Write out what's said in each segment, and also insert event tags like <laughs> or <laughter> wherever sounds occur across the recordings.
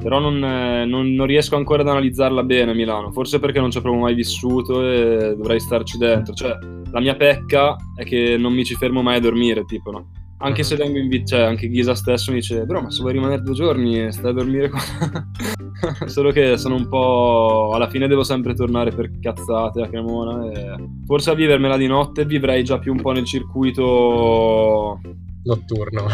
però non, eh, non, non, riesco ancora ad analizzarla bene Milano, forse perché non ci ho proprio mai vissuto e dovrei starci dentro. Cioè, la mia pecca è che non mi ci fermo mai a dormire, tipo, no? Anche se vengo in vita, cioè anche Ghisa stesso mi dice, però ma se vuoi rimanere due giorni stai a dormire qua. <laughs> Solo che sono un po'... alla fine devo sempre tornare per cazzate a Cremona e forse a vivermela di notte vivrei già più un po' nel circuito... Notturno.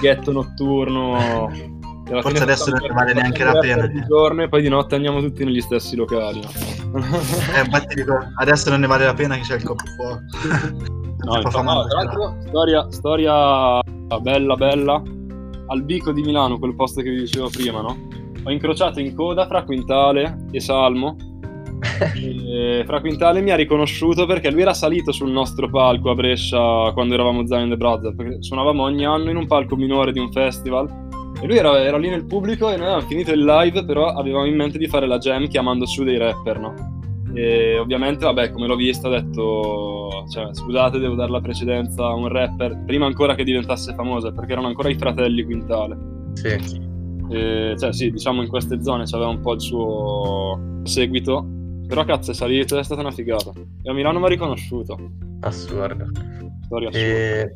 Ghetto notturno. <laughs> Forse adesso non ne vale neanche la pena. Di giorno e poi di notte andiamo tutti negli stessi locali. No? <laughs> eh, infatti dico, adesso non ne vale la pena che c'è il fuoco. No, <laughs> infatti, no, tra l'altro, storia, storia bella, bella. Al Bico di Milano, quel posto che vi dicevo prima, no? Ho incrociato in coda fra Quintale e Salmo. <laughs> e fra Quintale mi ha riconosciuto perché lui era salito sul nostro palco a Brescia quando eravamo Zion the Brothers, perché suonavamo ogni anno in un palco minore di un festival. E lui era, era lì nel pubblico e noi avevamo finito il live, però avevamo in mente di fare la jam chiamando su dei rapper, no? E ovviamente, vabbè, come l'ho vista, ho detto, cioè, scusate, devo dare la precedenza a un rapper, prima ancora che diventasse famosa, perché erano ancora i fratelli Quintale. Sì. E, cioè, sì, diciamo in queste zone c'aveva un po' il suo seguito, però cazzo è salito, è stata una figata. E a Milano mi ha riconosciuto. Assurdo. Storia assurda. E...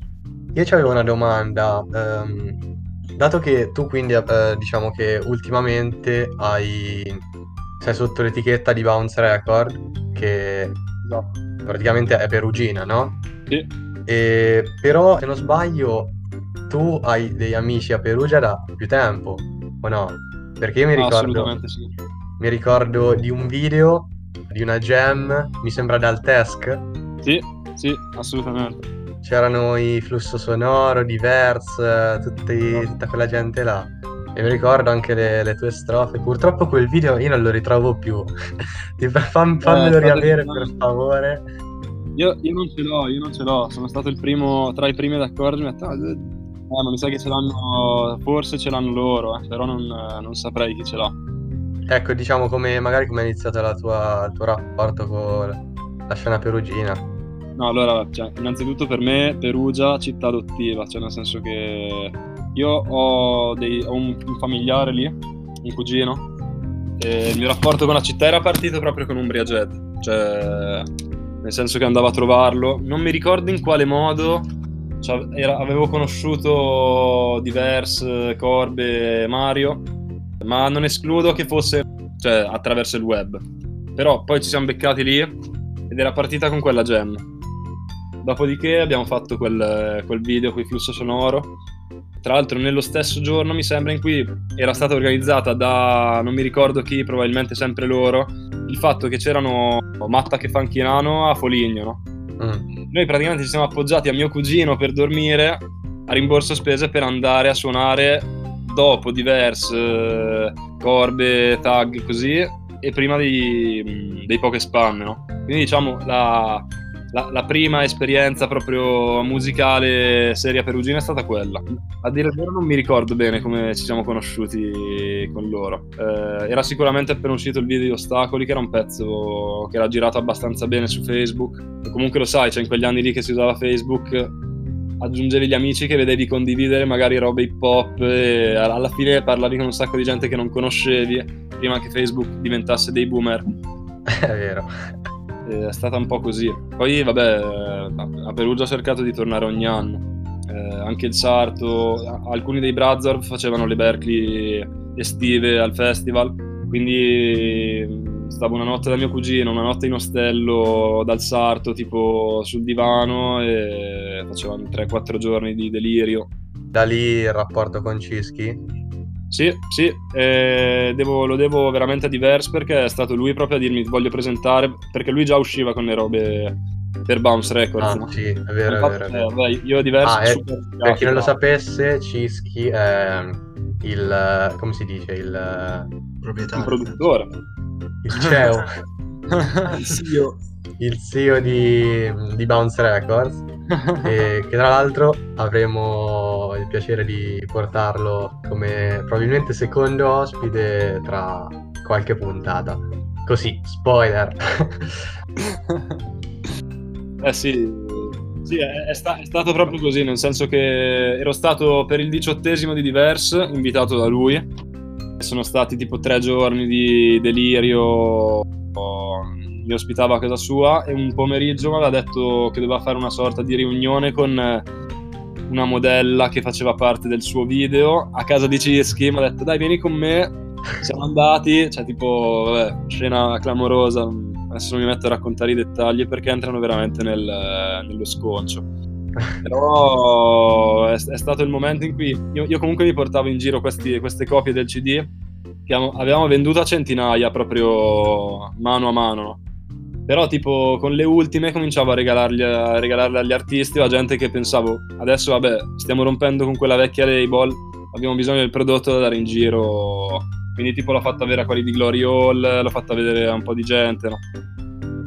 Io avevo una domanda. Um, dato che tu quindi, uh, diciamo che ultimamente hai sei sotto l'etichetta di Bounce Record, che no, praticamente è perugina, no? Sì. E, però, se non sbaglio, tu hai degli amici a Perugia da più tempo, o no? Perché io mi ricordo, sì. mi ricordo di un video di una jam, mi sembra dal Tesc. Sì, sì, assolutamente. C'erano i flusso sonoro, diverse, tutti, tutta quella gente là. E mi ricordo anche le, le, tue strofe. Purtroppo quel video io non lo ritrovo più. <laughs> Fam, fammelo eh, riavere per favore. Io, io, non ce l'ho, io non ce l'ho. Sono stato il primo, tra i primi ad accorgermi. Ah, eh, ma mi sa che ce l'hanno, forse ce l'hanno loro, eh, però non, non, saprei chi ce l'ha. Ecco, diciamo come magari come è iniziato tua, il tuo rapporto con la scena perugina. No, allora, cioè, innanzitutto per me Perugia città adottiva, cioè nel senso che io ho, dei, ho un, un, familiare lì, un cugino, e il mio rapporto con la città era partito proprio con Umbria Jet, cioè nel senso che andavo a trovarlo. Non mi ricordo in quale modo, cioè, era, avevo conosciuto Diverse, Corbe, Mario, ma non escludo che fosse cioè, attraverso il web. Però poi ci siamo beccati lì ed era partita con quella gem. Dopodiché abbiamo fatto quel, quel video con il flusso sonoro tra l'altro nello stesso giorno mi sembra in cui era stata organizzata da non mi ricordo chi, probabilmente sempre loro, il fatto che c'erano Matta che fa Fanchinano a Foligno, no? Mm. Noi praticamente ci siamo appoggiati a mio cugino per dormire a rimborso spese per andare a suonare dopo diverse corbe, tag così e prima dei, dei poche spam, no? Quindi diciamo la, la, la, prima esperienza proprio musicale seria perugina è stata quella. A dire il vero non mi ricordo bene come ci siamo conosciuti con loro. Eh, era sicuramente appena uscito il video di Ostacoli, che era un pezzo che era girato abbastanza bene su Facebook. E comunque lo sai, cioè in quegli anni lì che si usava Facebook, aggiungevi gli amici che vedevi condividere magari robe hip hop e alla fine parlavi con un sacco di gente che non conoscevi prima che Facebook diventasse dei boomer. <laughs> È vero è stata un po' così. Poi, vabbè, a Perugia ho cercato di tornare ogni anno. Eh, anche il Sarto, alcuni dei Brazzer facevano le Berkeley estive al festival, quindi mm, stavo una notte da mio cugino, una notte in ostello dal Sarto, tipo sul divano, e facevano 3-4 giorni di delirio. Da lì il rapporto con Cischi? Sì, sì, eh, devo, lo devo veramente a Diverse perché è stato lui proprio a dirmi voglio presentare, perché lui già usciva con le robe per Bounce Records. Ah, sì, è vero, Infatti, è vero. Eh, beh, io a Diverse... Ah, è, per chi non lo sapesse, Cischi è il... come si dice? Il... Proprietario. Il produttore. Il CEO. <laughs> il CEO. Il CEO di, di Bounce Records <laughs> e che tra l'altro avremo il piacere di portarlo come probabilmente secondo ospite tra qualche puntata. Così, spoiler. <laughs> eh sì, sì è, è, sta- è, stato proprio così, nel senso che ero stato per il diciottesimo di Diverse, invitato da lui, sono stati tipo tre giorni di delirio, mi ospitava a casa sua e un pomeriggio mi aveva detto che doveva fare una sorta di riunione con una modella che faceva parte del suo video a casa di Cischi, mi ha detto dai vieni con me, siamo andati, cioè tipo, vabbè, scena clamorosa, adesso non mi metto a raccontare i dettagli perché entrano veramente nel, nello sconcio. Però è, è, stato il momento in cui io, io comunque mi portavo in giro questi, queste copie del CD che avevamo venduto a centinaia proprio mano a mano, no? Però tipo con le ultime cominciavo a, a regalarle agli artisti o a gente che pensavo adesso vabbè stiamo rompendo con quella vecchia label, abbiamo bisogno del prodotto da dare in giro. Quindi tipo l'ho fatta avere a quelli di Glory Hall, l'ho fatta vedere a un po' di gente, no?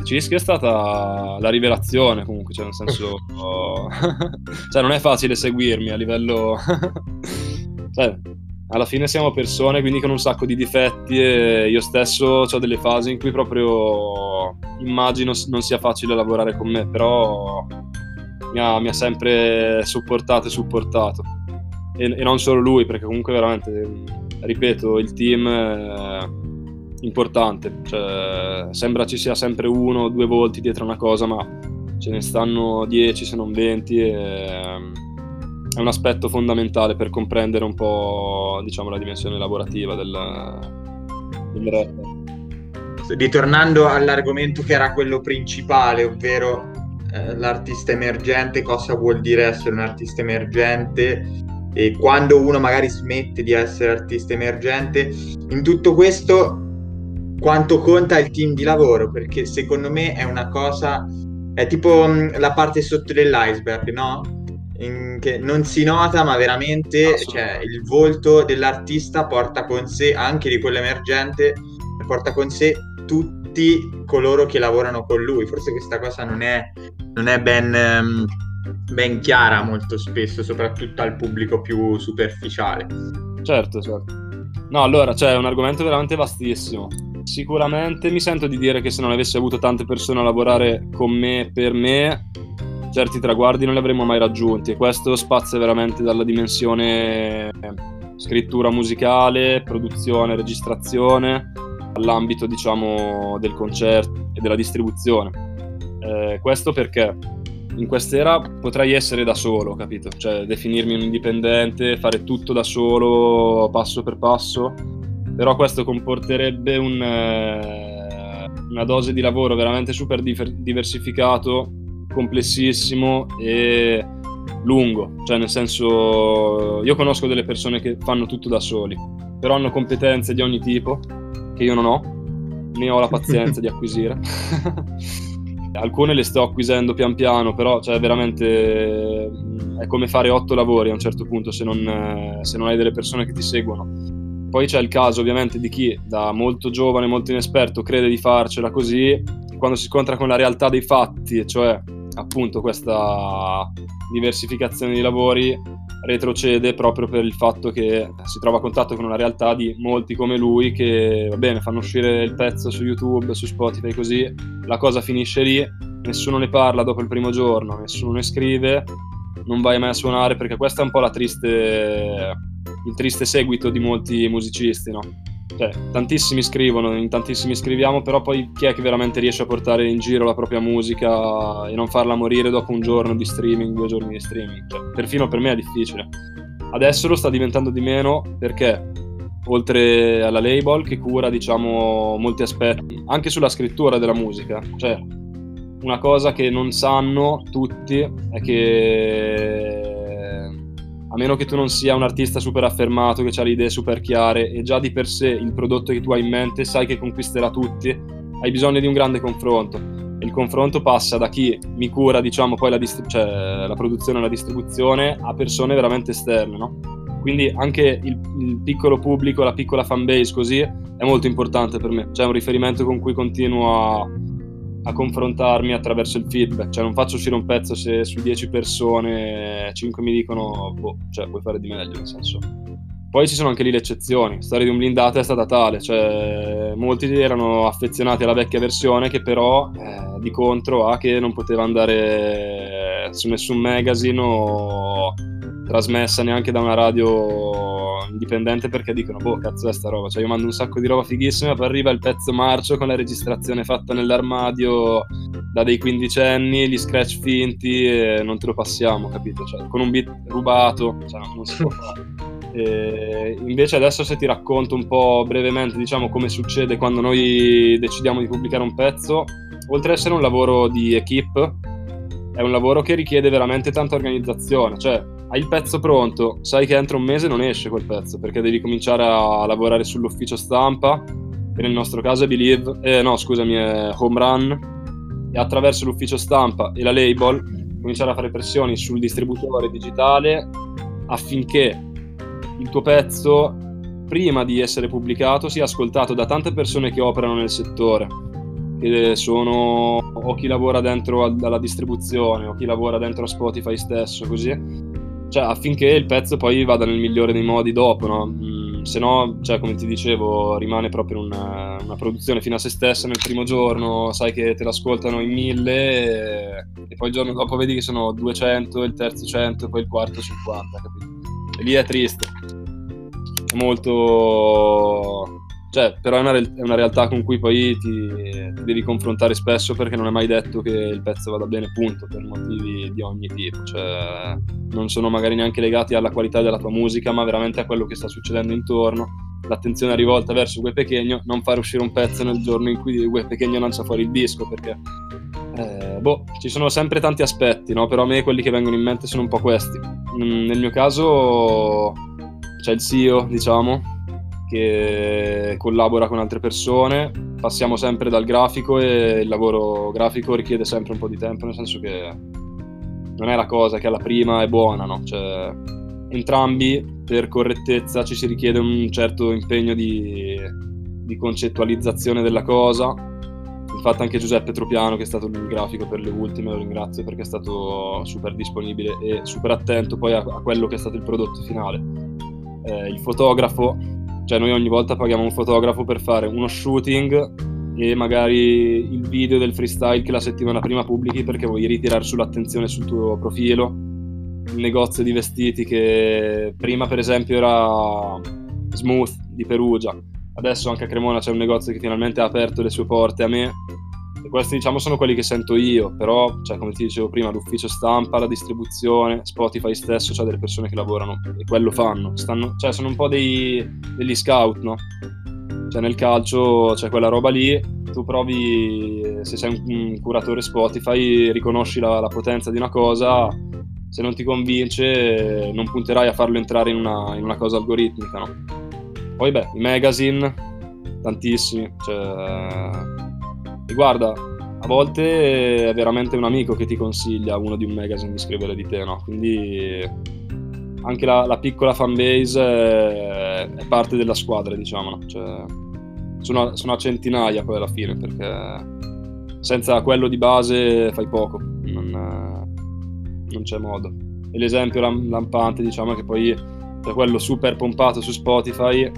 Cischi è stata la rivelazione comunque, cioè nel senso... <laughs> cioè non è facile seguirmi a livello... <laughs> cioè, alla fine siamo persone, quindi con un sacco di difetti e io stesso ho delle fasi in cui proprio immagino non sia facile lavorare con me, però mi ha, mi ha sempre supportato e supportato. E, e, non solo lui, perché comunque veramente, ripeto, il team è importante, cioè, sembra ci sia sempre uno o due volti dietro una cosa, ma ce ne stanno dieci se non venti e è un aspetto fondamentale per comprendere un po' diciamo, la dimensione lavorativa del, del rapper. Ritornando all'argomento che era quello principale, ovvero eh, l'artista emergente, cosa vuol dire essere un artista emergente? E quando uno magari smette di essere artista emergente, in tutto questo quanto conta il team di lavoro, perché secondo me è una cosa, è tipo mh, mm, la parte sotto dell'iceberg, no? che non si nota, ma veramente cioè, il volto dell'artista porta con sé, anche di quello emergente, porta con sé tutti coloro che lavorano con lui. Forse questa cosa non è, non è ben, um, ben chiara molto spesso, soprattutto al pubblico più superficiale. Certo, certo. No, allora, cioè, è un argomento veramente vastissimo. Sicuramente mi sento di dire che se non avessi avuto tante persone a lavorare con me, per me, certi traguardi non li avremmo mai raggiunti e questo spazia veramente dalla dimensione scrittura musicale, produzione, registrazione, all'ambito diciamo del concerto e della distribuzione. Eh, questo perché in quest'era potrei essere da solo, capito? Cioè definirmi un indipendente, fare tutto da solo, passo per passo, però questo comporterebbe un, eh, una dose di lavoro veramente super diversificato complessissimo e lungo, cioè nel senso io conosco delle persone che fanno tutto da soli, però hanno competenze di ogni tipo che io non ho, né ho la pazienza di <laughs> acquisire. Alcune le sto acquisendo pian piano, però cioè, veramente è come fare otto lavori a un certo punto se non, se non hai delle persone che ti seguono. Poi c'è il caso ovviamente di chi da molto giovane, molto inesperto crede di farcela così, quando si scontra con la realtà dei fatti, cioè appunto questa diversificazione di lavori retrocede proprio per il fatto che si trova a contatto con una realtà di molti come lui che va bene fanno uscire il pezzo su YouTube, su Spotify così la cosa finisce lì, nessuno ne parla dopo il primo giorno, nessuno ne scrive, non vai mai a suonare perché questo è un po' triste, il triste seguito di molti musicisti, no? Cioè, tantissimi scrivono, in tantissimi scriviamo, però poi chi è che veramente riesce a portare in giro la propria musica e non farla morire dopo un giorno di streaming, due giorni di streaming? Cioè, perfino per me è difficile. Adesso lo sta diventando di meno perché oltre alla label che cura, diciamo, molti aspetti, anche sulla scrittura della musica, cioè una cosa che non sanno tutti è che a meno che tu non sia un artista super affermato, che ha le idee super chiare e già di per sé il prodotto che tu hai in mente sai che conquisterà tutti, hai bisogno di un grande confronto. E il confronto passa da chi mi cura, diciamo, poi la, distri- cioè, la produzione e la distribuzione a persone veramente esterne, no? Quindi anche il, il, piccolo pubblico, la piccola fanbase così è molto importante per me. C'è un riferimento con cui continuo a, a confrontarmi attraverso il feedback, cioè non faccio uscire un pezzo se su 10 persone 5 mi dicono boh, cioè puoi fare di meglio, nel senso. Poi ci sono anche lì le eccezioni, storia di un blindato è stata tale, cioè molti erano affezionati alla vecchia versione che però eh, di contro a che non poteva andare su nessun magazine o trasmessa neanche da una radio indipendente perché dicono, boh, cazzo è sta roba, cioè io mando un sacco di roba fighissima, poi arriva il pezzo marcio con la registrazione fatta nell'armadio da dei quindicenni, gli scratch finti e non te lo passiamo, capito? Cioè, con un beat rubato, cioè, non si può <laughs> fare. E invece adesso se ti racconto un po' brevemente diciamo come succede quando noi decidiamo di pubblicare un pezzo, oltre ad essere un lavoro di equip, è un lavoro che richiede veramente tanta organizzazione, cioè hai il pezzo pronto, sai che entro un mese non esce quel pezzo perché devi cominciare a lavorare sull'ufficio stampa, che nel nostro caso è Believe, eh, no scusami, è Home Run, e attraverso l'ufficio stampa e la label cominciare a fare pressioni sul distributore digitale affinché il tuo pezzo, prima di essere pubblicato, sia ascoltato da tante persone che operano nel settore, che sono o chi lavora dentro alla distribuzione o chi lavora dentro a Spotify stesso, così. Cioè, affinché il pezzo poi vada nel migliore dei modi dopo, no? Mm, se no, cioè, come ti dicevo, rimane proprio una, una, produzione fino a se stessa nel primo giorno, sai che te l'ascoltano in mille e, e poi il giorno dopo vedi che sono 200, il terzo 100 e poi il quarto 50, capito? E lì è triste. È molto... Cioè, però è una, è una realtà con cui poi ti, ti, devi confrontare spesso perché non è mai detto che il pezzo vada bene, punto, per motivi di ogni tipo. Cioè, non sono magari neanche legati alla qualità della tua musica, ma veramente a quello che sta succedendo intorno. L'attenzione è rivolta verso Gue Pechegno, non fare uscire un pezzo nel giorno in cui Gue Pechegno lancia fuori il disco, perché eh, boh, ci sono sempre tanti aspetti, no? Però a me quelli che vengono in mente sono un po' questi. Mm, nel mio caso c'è il CEO, diciamo, che collabora con altre persone. Passiamo sempre dal grafico e il lavoro grafico richiede sempre un po' di tempo, nel senso che non è la cosa che alla prima è buona, no? Cioè, entrambi per correttezza ci si richiede un certo impegno di, di concettualizzazione della cosa Infatti anche Giuseppe Tropiano, che è stato il grafico per le ultime, lo ringrazio perché è stato super disponibile e super attento poi a, a quello che è stato il prodotto finale. Eh, il fotografo, cioè noi ogni volta paghiamo un fotografo per fare uno shooting e magari il video del freestyle che la settimana prima pubblichi perché vuoi ritirare sull'attenzione sul tuo profilo. Il negozio di vestiti che prima per esempio era Smooth di Perugia, Adesso anche a Cremona c'è un negozio che finalmente ha aperto le sue porte a me. E questi diciamo sono quelli che sento io, però, cioè, come ti dicevo prima, l'ufficio stampa, la distribuzione, Spotify stesso, c'è delle persone che lavorano e quello fanno. Stanno, cioè, sono un po' dei, degli scout, no? Cioè, nel calcio c'è quella roba lì, tu provi, se sei un curatore Spotify, riconosci la, la potenza di una cosa, se non ti convince non punterai a farlo entrare in una, in una cosa algoritmica, no? Poi beh, i magazine, tantissimi. Cioè... Guarda, a volte è veramente un amico che ti consiglia uno di un magazine di scrivere di te, no? Quindi anche la, la piccola fanbase è, è, parte della squadra, diciamo, no? Cioè, sono, sono, a centinaia poi alla fine, perché senza quello di base fai poco, non, non c'è modo. E l'esempio lampante, diciamo, è che poi c'è quello super pompato su Spotify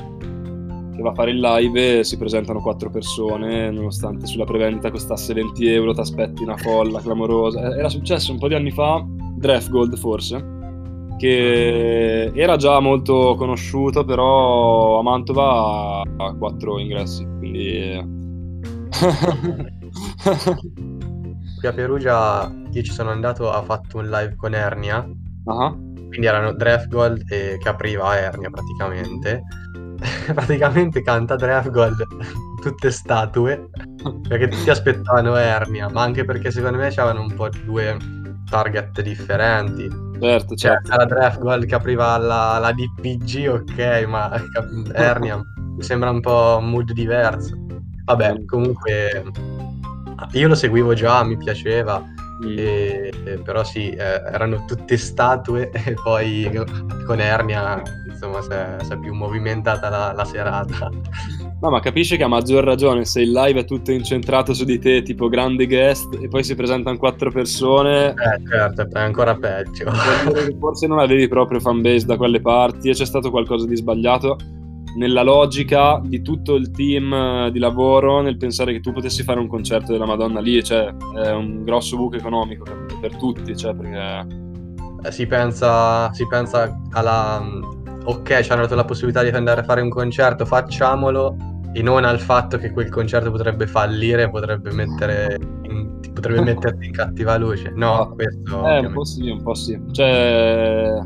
che va a fare il live e si presentano quattro persone nonostante sulla prevendita costasse 20 euro ti aspetti una folla clamorosa. Era successo un po' di anni fa Draft Gold forse che era già molto conosciuto però a Mantova ha quattro ingressi quindi qui a Perugia io ci sono andato ha fatto un live con Ernia. Uh-huh quindi erano Drefgold e che apriva Ernia praticamente. <laughs> praticamente canta Drefgold tutte statue perché tutti aspettavano Ernia, ma anche perché secondo me c'erano un po' due target differenti. Certo, cioè, certo. c'era Drefgold che apriva la, la DPG, ok, ma <laughs> Ernia mi sembra un po' un mood diverso. Vabbè, comunque io lo seguivo già, mi piaceva e, però sì, eh, erano tutte statue <laughs> e poi con Ernia insomma si è, più movimentata la, la, serata. No, ma capisci che ha maggior ragione se il live è tutto incentrato su di te, tipo grande guest, e poi si presentano quattro persone. Eh, certo, è ancora peggio. Forse non avevi proprio fanbase da quelle parti e c'è stato qualcosa di sbagliato nella logica di tutto il team eh, di lavoro nel pensare che tu potessi fare un concerto della Madonna lì, cioè è un grosso buco economico per tutti, cioè perché... Eh, si, pensa, si pensa alla, ok, ci hanno dato la possibilità di andare a fare un concerto, facciamolo, e non al fatto che quel concerto potrebbe fallire, potrebbe mettere in, potrebbe metterti in cattiva luce. No, questo... Eh, un po' sì, un po' sì. Cioè,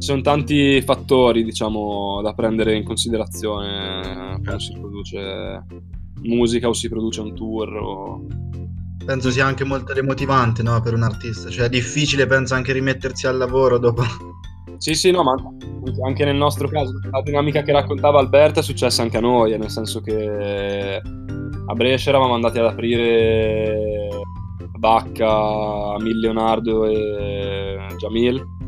ci sono tanti fattori, diciamo, da prendere in considerazione quando si produce musica o si produce un tour o... Penso sia anche molto demotivante, no, per un artista. Cioè, è difficile, penso, anche rimettersi al lavoro dopo. Sì, sì, no, ma anche nel nostro caso la dinamica che raccontava Alberta è successa anche a noi, nel senso che a Brescia eravamo andati ad aprire Bacca, Leonardo e Jamil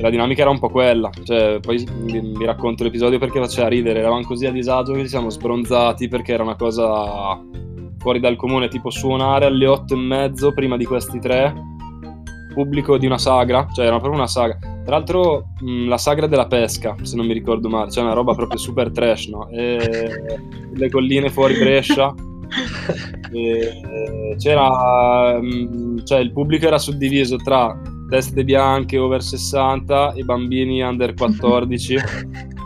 e la dinamica era un po' quella, cioè, poi vi racconto l'episodio perché faceva ridere, eravamo così a disagio che ci siamo sbronzati perché era una cosa fuori dal comune, tipo suonare alle otto e mezzo prima di questi tre, pubblico di una sagra, cioè era proprio una sagra. Tra l'altro mh, la sagra della pesca, se non mi ricordo male, cioè una roba proprio super trash, no? E, le colline fuori Brescia. <laughs> E, c'era, mh, cioè il pubblico era suddiviso tra teste bianche over 60 e bambini under 14. <laughs>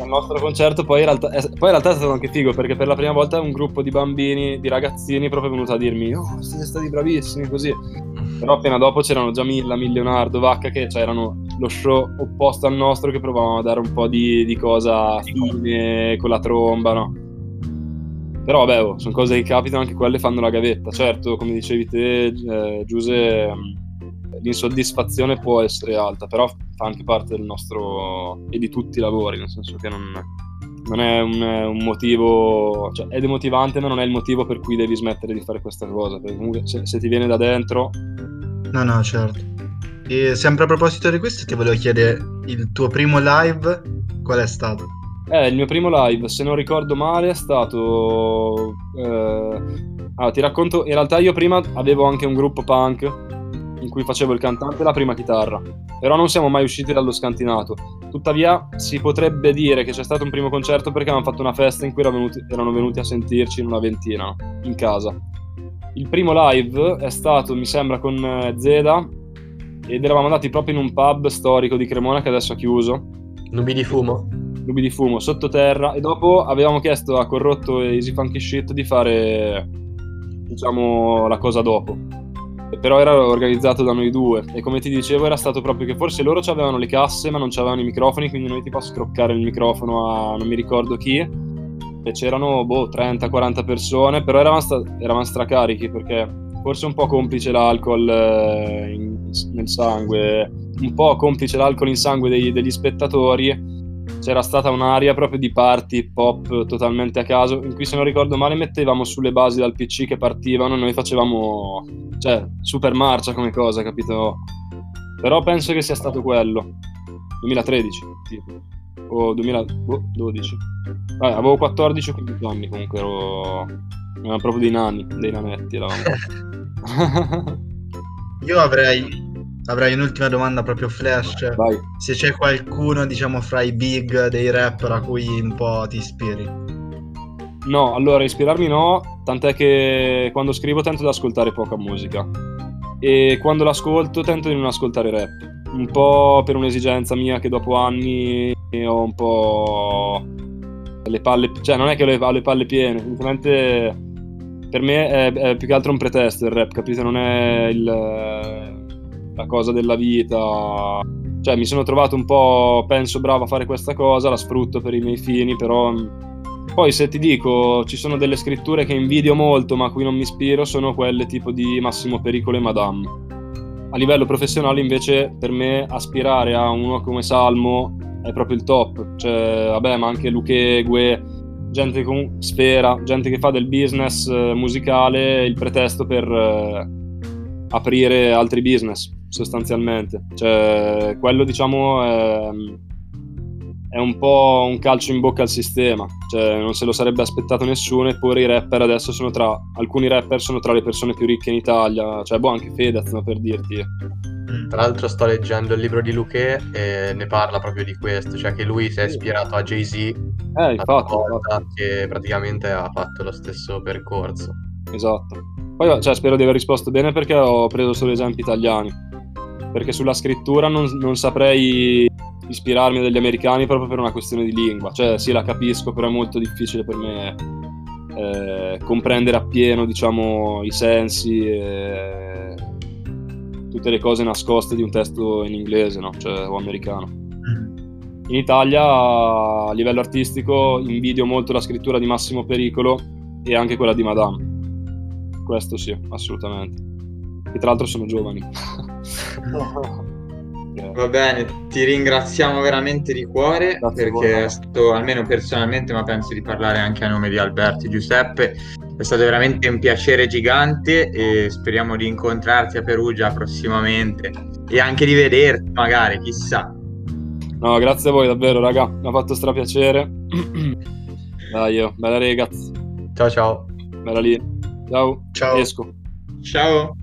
Al nostro concerto poi in, realtà, eh, poi in realtà è stato anche figo perché per la prima volta un gruppo di bambini, di ragazzini proprio è venuto a dirmi oh siete stati bravissimi così però appena dopo c'erano già Milla, Leonardo, Vacca che cioè, erano lo show opposto al nostro che provavano a dare un po' di, di cosa fine con la tromba, no? Però vabbè, oh, sono cose che capitano, anche quelle fanno la gavetta. Certo, come dicevi te, eh, Giuse, mm, l'insoddisfazione può essere alta, però fa anche parte del nostro e di tutti i lavori, nel senso che non, non è un, un, motivo, cioè è demotivante, ma non è il motivo per cui devi smettere di fare questa cosa. Perché comunque se, se ti viene da dentro. No, no, certo. E sempre a proposito di questo, ti volevo chiedere il tuo primo live qual è stato? Eh, il mio primo live, se non ricordo male, è stato. Eh... Allora, ti racconto. In realtà, io prima avevo anche un gruppo punk cui facevo il cantante e la prima chitarra, però non siamo mai usciti dallo scantinato. Tuttavia si potrebbe dire che c'è stato un primo concerto perché avevamo fatto una festa in cui erano venuti, erano venuti a sentirci in una ventina, in casa. Il primo live è stato, mi sembra, con eh, Zeda ed eravamo andati proprio in un pub storico di Cremona che adesso ha chiuso. Nubi di fumo? Nubi di fumo, sottoterra. E dopo avevamo chiesto a Corrotto e Easy Funky Shit di fare, diciamo, la cosa dopo però era organizzato da noi due. E come ti dicevo era stato proprio che forse loro avevano le casse ma non avevano i microfoni quindi noi tipo a scroccare il microfono a non mi ricordo chi e c'erano boh 30-40 persone però eravamo, sta- eravamo stracarichi perché forse un po' complice l'alcol eh, in- nel sangue un po' complice l'alcol in sangue dei- degli spettatori c'era stata un'area proprio di party pop totalmente a caso, in cui se non ricordo male mettevamo sulle basi dal PC che partivano noi facevamo, cioè, super marcia come cosa, capito? Però penso che sia stato quello, 2013, tipo, o 2012. Vabbè, avevo 14 o 15 anni comunque, ero, ero proprio dei nani, dei nanetti eravamo. <laughs> Io avrei avrei un'ultima domanda proprio flash. Vai. Se c'è qualcuno, diciamo, fra i big dei rapper a cui un po' ti ispiri. No, allora ispirarmi no, tant'è che quando scrivo tento di ascoltare poca musica e quando l'ascolto tento di non ascoltare rap, un po' per un'esigenza mia che dopo anni ho un po' le palle, cioè non è che ho le palle piene, semplicemente per me è, è più che altro un pretesto il rap, capito? Non è il la cosa della vita. Cioè, mi sono trovato un po', penso, bravo a fare questa cosa, la sfrutto per i miei fini, però... Poi se ti dico, ci sono delle scritture che invidio molto, ma a cui non mi ispiro, sono quelle tipo di Massimo Pericolo e Madame. A livello professionale, invece, per me aspirare a uno come Salmo è proprio il top. Cioè, vabbè, ma anche Luche, Gue, gente con sfera, gente che fa del business eh, musicale il pretesto per eh, aprire altri business sostanzialmente. Cioè, quello diciamo è, è, un po' un calcio in bocca al sistema, cioè, non se lo sarebbe aspettato nessuno, eppure i rapper adesso sono tra, alcuni rapper sono tra le persone più ricche in Italia, cioè boh anche Fedez no, per dirti. Tra l'altro sto leggendo il libro di Luque e ne parla proprio di questo, cioè che lui si è ispirato a Jay-Z, eh, infatti, volta, che praticamente ha fatto lo stesso percorso. Esatto. Poi cioè, spero di aver risposto bene perché ho preso solo esempi italiani perché sulla scrittura non, non saprei ispirarmi dagli americani proprio per una questione di lingua. Cioè, sì, la capisco, però è molto difficile per me eh, comprendere appieno, diciamo, i sensi e tutte le cose nascoste di un testo in inglese, no? Cioè, o americano. In Italia, a livello artistico, invidio molto la scrittura di Massimo Pericolo e anche quella di Madame. Questo sì, assolutamente. E tra l'altro sono giovani. <laughs> Va bene, ti ringraziamo veramente di cuore Grazie perché stato, almeno personalmente, ma penso di parlare anche a nome di Alberto e Giuseppe, è stato veramente un piacere gigante e speriamo di incontrarti a Perugia prossimamente e anche di vederti magari, chissà. No, grazie a voi davvero, raga. Mi ha fatto strapiacere. <clears throat> Dai, io. Bella ragazzi. Ciao ciao. Bella lì. Ciao. Ciao. Esco. Ciao!